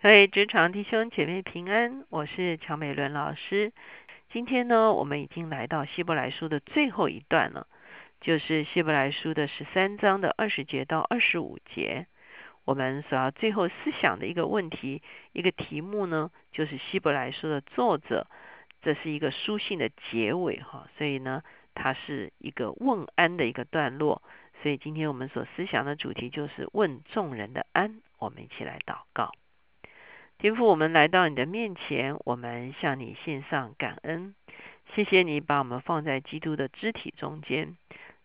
各位职场弟兄姐妹平安，我是乔美伦老师。今天呢，我们已经来到希伯来书的最后一段了，就是希伯来书的十三章的二十节到二十五节。我们所要最后思想的一个问题，一个题目呢，就是希伯来书的作者，这是一个书信的结尾哈，所以呢，它是一个问安的一个段落。所以今天我们所思想的主题就是问众人的安。我们一起来祷告。天父，我们来到你的面前，我们向你献上感恩。谢谢你把我们放在基督的肢体中间，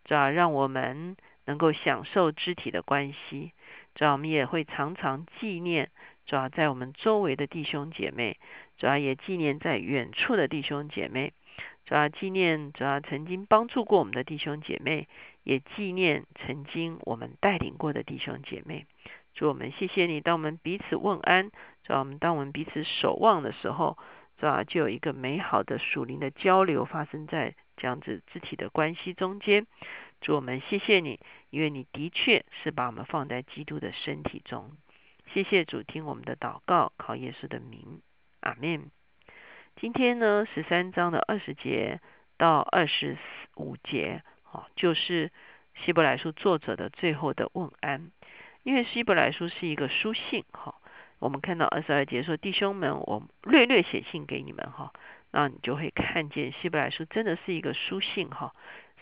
主要让我们能够享受肢体的关系。主要我们也会常常纪念，主要在我们周围的弟兄姐妹，主要也纪念在远处的弟兄姐妹，主要纪念主要曾经帮助过我们的弟兄姐妹，也纪念曾经我们带领过的弟兄姐妹。主我们谢谢你，当我们彼此问安。是吧我们当我们彼此守望的时候，是吧就有一个美好的属灵的交流发生在这样子肢体的关系中间。主我们谢谢你，因为你的确是把我们放在基督的身体中。谢谢主，听我们的祷告，靠耶稣的名，阿门。今天呢，十三章的二十节到二十五节，好，就是希伯来书作者的最后的问安。因为希伯来书是一个书信，哈。我们看到二十二节说：“弟兄们，我略略写信给你们哈，那你就会看见希伯来书真的是一个书信哈。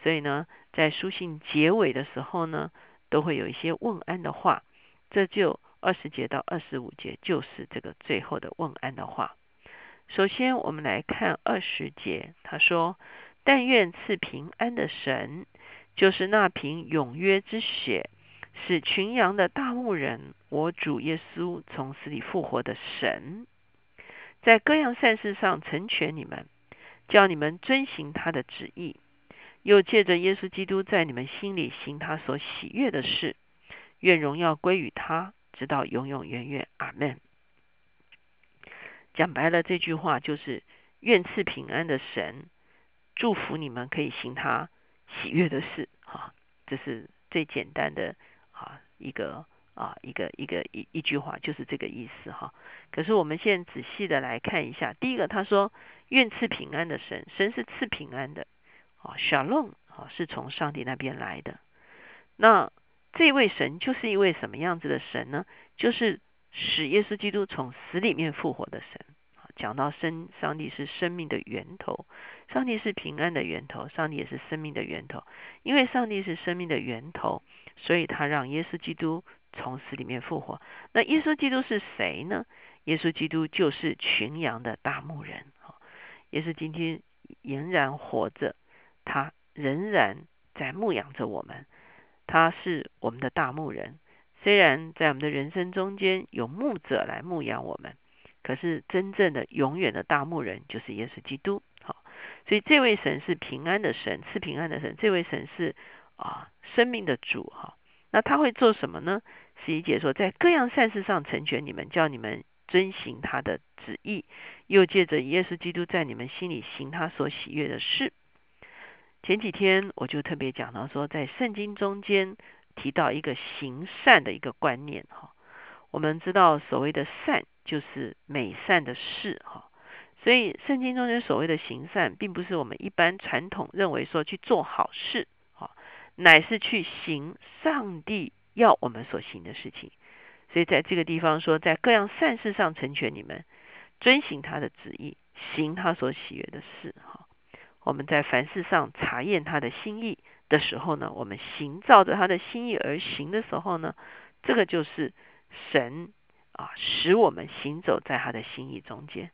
所以呢，在书信结尾的时候呢，都会有一些问安的话。这就二十节到二十五节就是这个最后的问安的话。首先，我们来看二十节，他说：‘但愿赐平安的神，就是那瓶永约之血。’”是群羊的大牧人，我主耶稣从死里复活的神，在各样善事上成全你们，叫你们遵行他的旨意，又借着耶稣基督在你们心里行他所喜悦的事，愿荣耀归于他，直到永永远远。阿门。讲白了，这句话就是愿赐平安的神祝福你们可以行他喜悦的事。哈，这是最简单的。一个啊，一个一个一一句话就是这个意思哈。可是我们现在仔细的来看一下，第一个他说愿赐平安的神，神是赐平安的啊，shalom 啊是从上帝那边来的。那这位神就是一位什么样子的神呢？就是使耶稣基督从死里面复活的神。讲到生，上帝是生命的源头，上帝是平安的源头，上帝也是生命的源头。因为上帝是生命的源头，所以他让耶稣基督从死里面复活。那耶稣基督是谁呢？耶稣基督就是群羊的大牧人。耶稣今天仍然活着，他仍然在牧养着我们。他是我们的大牧人。虽然在我们的人生中间有牧者来牧养我们。可是真正的永远的大牧人就是耶稣基督，好，所以这位神是平安的神，赐平安的神。这位神是啊生命的主，哈。那他会做什么呢？十一节说，在各样善事上成全你们，叫你们遵行他的旨意，又借着耶稣基督在你们心里行他所喜悦的事。前几天我就特别讲到说，在圣经中间提到一个行善的一个观念，哈。我们知道所谓的善。就是美善的事哈，所以圣经中间所谓的行善，并不是我们一般传统认为说去做好事，乃是去行上帝要我们所行的事情。所以在这个地方说，在各样善事上成全你们，遵行他的旨意，行他所喜悦的事哈。我们在凡事上查验他的心意的时候呢，我们行照着他的心意而行的时候呢，这个就是神。啊，使我们行走在他的心意中间，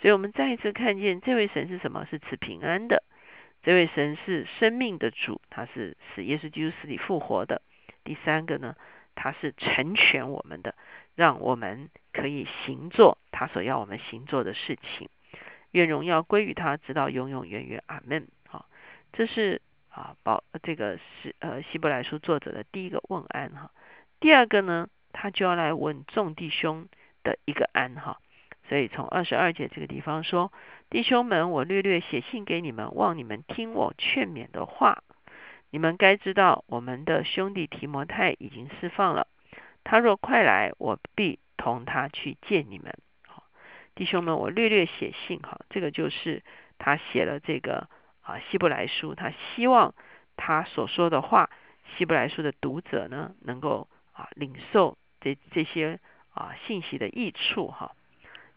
所以我们再一次看见这位神是什么？是赐平安的。这位神是生命的主，他是使耶稣基督死里复活的。第三个呢，他是成全我们的，让我们可以行做他所要我们行做的事情。愿荣耀归于他，直到永永远远。阿门。好，这是啊，保这个是呃希伯来书作者的第一个问安哈。第二个呢？他就要来问众弟兄的一个安哈，所以从二十二节这个地方说，弟兄们，我略略写信给你们，望你们听我劝勉的话。你们该知道，我们的兄弟提摩太已经释放了。他若快来，我必同他去见你们。好，弟兄们，我略略写信哈，这个就是他写了这个啊希伯来书，他希望他所说的话，希伯来书的读者呢能够啊领受这这些啊信息的益处哈。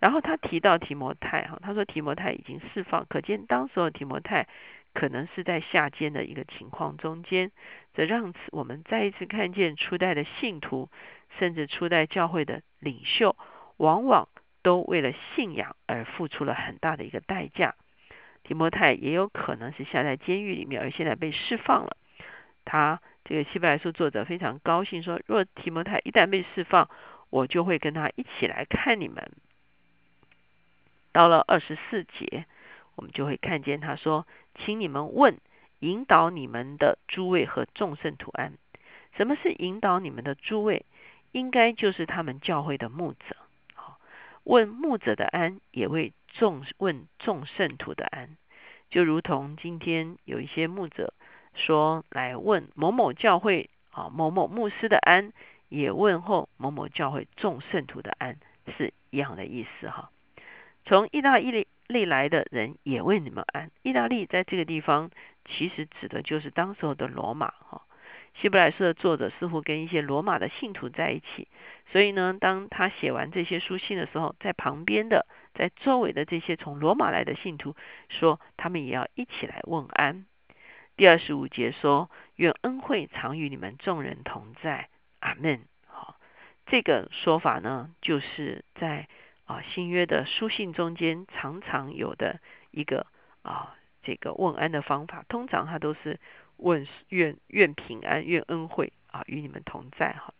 然后他提到提摩太哈，他说提摩太已经释放，可见当时候提摩太可能是在下监的一个情况中间，这让我们再一次看见初代的信徒，甚至初代教会的领袖，往往都为了信仰而付出了很大的一个代价。提摩太也有可能是下在监狱里面，而现在被释放了。他这个希伯来书作者非常高兴说，若提摩太一旦被释放，我就会跟他一起来看你们。到了二十四节，我们就会看见他说：“请你们问引导你们的诸位和众圣徒安。什么是引导你们的诸位？应该就是他们教会的牧者。好，问牧者的安，也为众问众圣徒的安。就如同今天有一些牧者说来问某某教会啊某某牧师的安，也问候某某教会众圣徒的安，是一样的意思哈。”从意大利利来的人也为你们安。意大利在这个地方其实指的就是当时候的罗马哈。希伯来书的作者似乎跟一些罗马的信徒在一起，所以呢，当他写完这些书信的时候，在旁边的、在周围的这些从罗马来的信徒说，他们也要一起来问安。第二十五节说：“愿恩惠常与你们众人同在。”阿门。好，这个说法呢，就是在。啊，新约的书信中间常常有的一个啊，这个问安的方法，通常他都是问愿愿平安，愿恩惠啊与你们同在哈。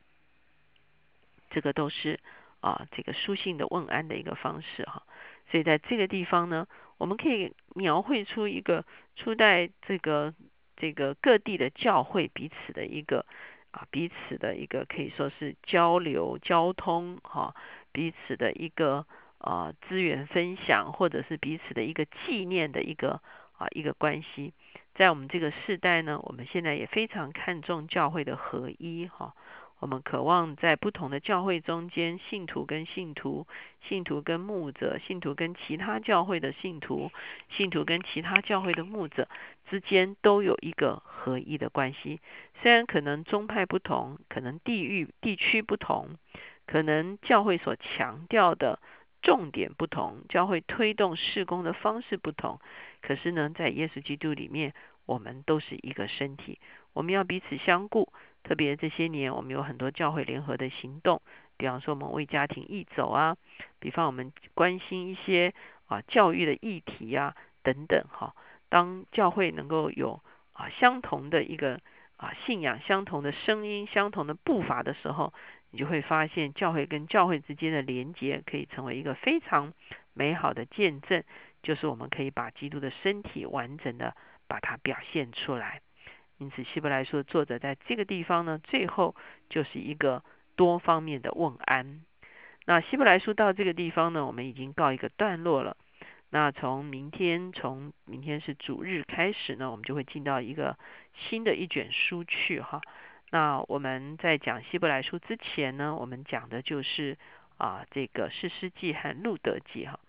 这个都是啊这个书信的问安的一个方式哈。所以在这个地方呢，我们可以描绘出一个初代这个这个各地的教会彼此的一个啊彼此的一个可以说是交流交通哈。彼此的一个呃资源分享，或者是彼此的一个纪念的一个啊一个关系，在我们这个世代呢，我们现在也非常看重教会的合一哈。我们渴望在不同的教会中间，信徒跟信徒、信徒跟牧者、信徒跟其他教会的信徒、信徒跟其他教会的牧者之间都有一个合一的关系。虽然可能宗派不同，可能地域地区不同。可能教会所强调的重点不同，教会推动事工的方式不同，可是呢，在耶稣基督里面，我们都是一个身体，我们要彼此相顾。特别这些年，我们有很多教会联合的行动，比方说我们为家庭义走啊，比方我们关心一些啊教育的议题啊等等哈。当教会能够有啊相同的一个啊信仰、相同的声音、相同的步伐的时候，你就会发现，教会跟教会之间的连接可以成为一个非常美好的见证，就是我们可以把基督的身体完整的把它表现出来。因此，希伯来书作者在这个地方呢，最后就是一个多方面的问安。那希伯来书到这个地方呢，我们已经告一个段落了。那从明天，从明天是主日开始呢，我们就会进到一个新的一卷书去哈。那我们在讲希伯来书之前呢，我们讲的就是啊这个士师记和路德记哈。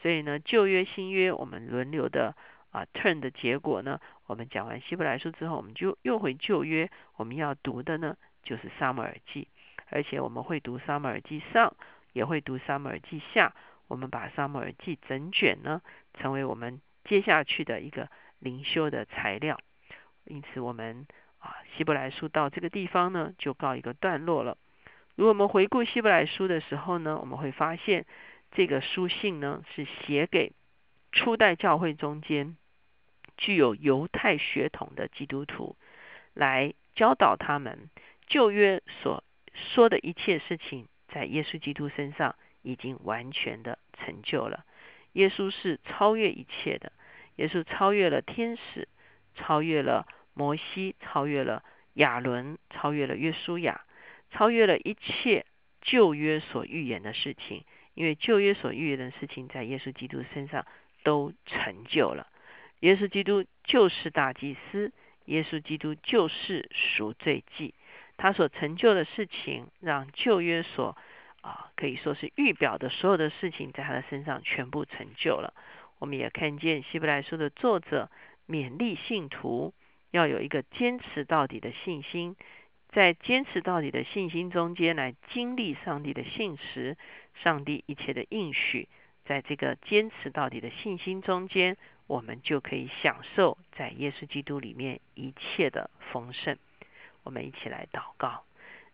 所以呢，旧约新约我们轮流的啊 turn 的结果呢，我们讲完希伯来书之后，我们就又回旧约，我们要读的呢就是撒母耳记，而且我们会读撒母耳记上，也会读撒母耳记下，我们把撒母耳记整卷呢，成为我们接下去的一个灵修的材料。因此我们。希伯来书到这个地方呢，就告一个段落了。如果我们回顾希伯来书的时候呢，我们会发现这个书信呢是写给初代教会中间具有犹太血统的基督徒，来教导他们旧约所说的一切事情，在耶稣基督身上已经完全的成就了。耶稣是超越一切的，耶稣超越了天使，超越了。摩西超越了亚伦，超越了约书亚，超越了一切旧约所预言的事情。因为旧约所预言的事情，在耶稣基督身上都成就了。耶稣基督就是大祭司，耶稣基督就是赎罪祭。他所成就的事情，让旧约所啊，可以说是预表的所有的事情，在他的身上全部成就了。我们也看见希伯来书的作者勉励信徒要有一个坚持到底的信心，在坚持到底的信心中间来经历上帝的信实，上帝一切的应许，在这个坚持到底的信心中间，我们就可以享受在耶稣基督里面一切的丰盛。我们一起来祷告，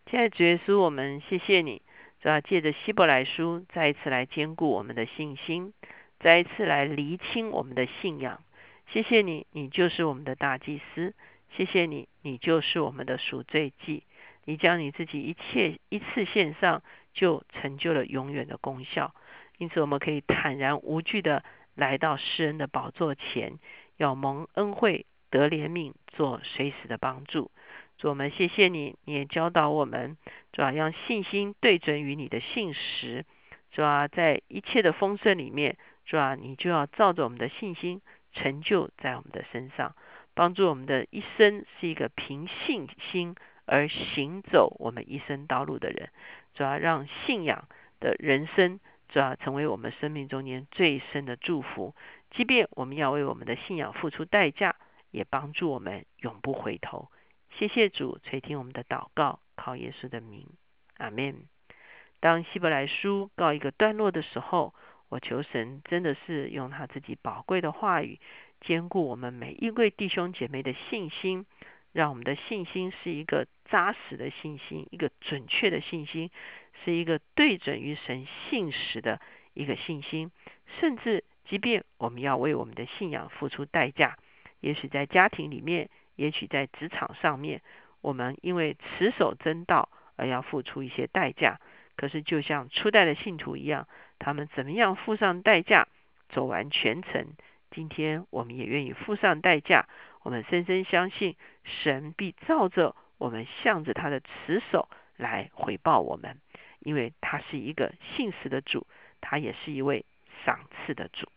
亲爱的主耶稣，我们谢谢你，主要借着希伯来书再一次来兼顾我们的信心。再一次来厘清我们的信仰，谢谢你，你就是我们的大祭司，谢谢你，你就是我们的赎罪祭，你将你自己一切一次献上，就成就了永远的功效。因此，我们可以坦然无惧的来到诗人的宝座前，要蒙恩惠得怜悯，做随时的帮助。主，我们谢谢你，你也教导我们，主要让信心对准于你的信实，主要在一切的丰盛里面。主啊，你就要照着我们的信心成就在我们的身上，帮助我们的一生是一个凭信心而行走我们一生道路的人。主要让信仰的人生，主要成为我们生命中间最深的祝福。即便我们要为我们的信仰付出代价，也帮助我们永不回头。谢谢主垂听我们的祷告，靠耶稣的名，阿门。当希伯来书告一个段落的时候。我求神真的是用他自己宝贵的话语，兼顾我们每一位弟兄姐妹的信心，让我们的信心是一个扎实的信心，一个准确的信心，是一个对准于神信实的一个信心。甚至即便我们要为我们的信仰付出代价，也许在家庭里面，也许在职场上面，我们因为持守真道而要付出一些代价。可是，就像初代的信徒一样，他们怎么样付上代价走完全程？今天我们也愿意付上代价。我们深深相信，神必照着我们向着他的持守来回报我们，因为他是一个信实的主，他也是一位赏赐的主。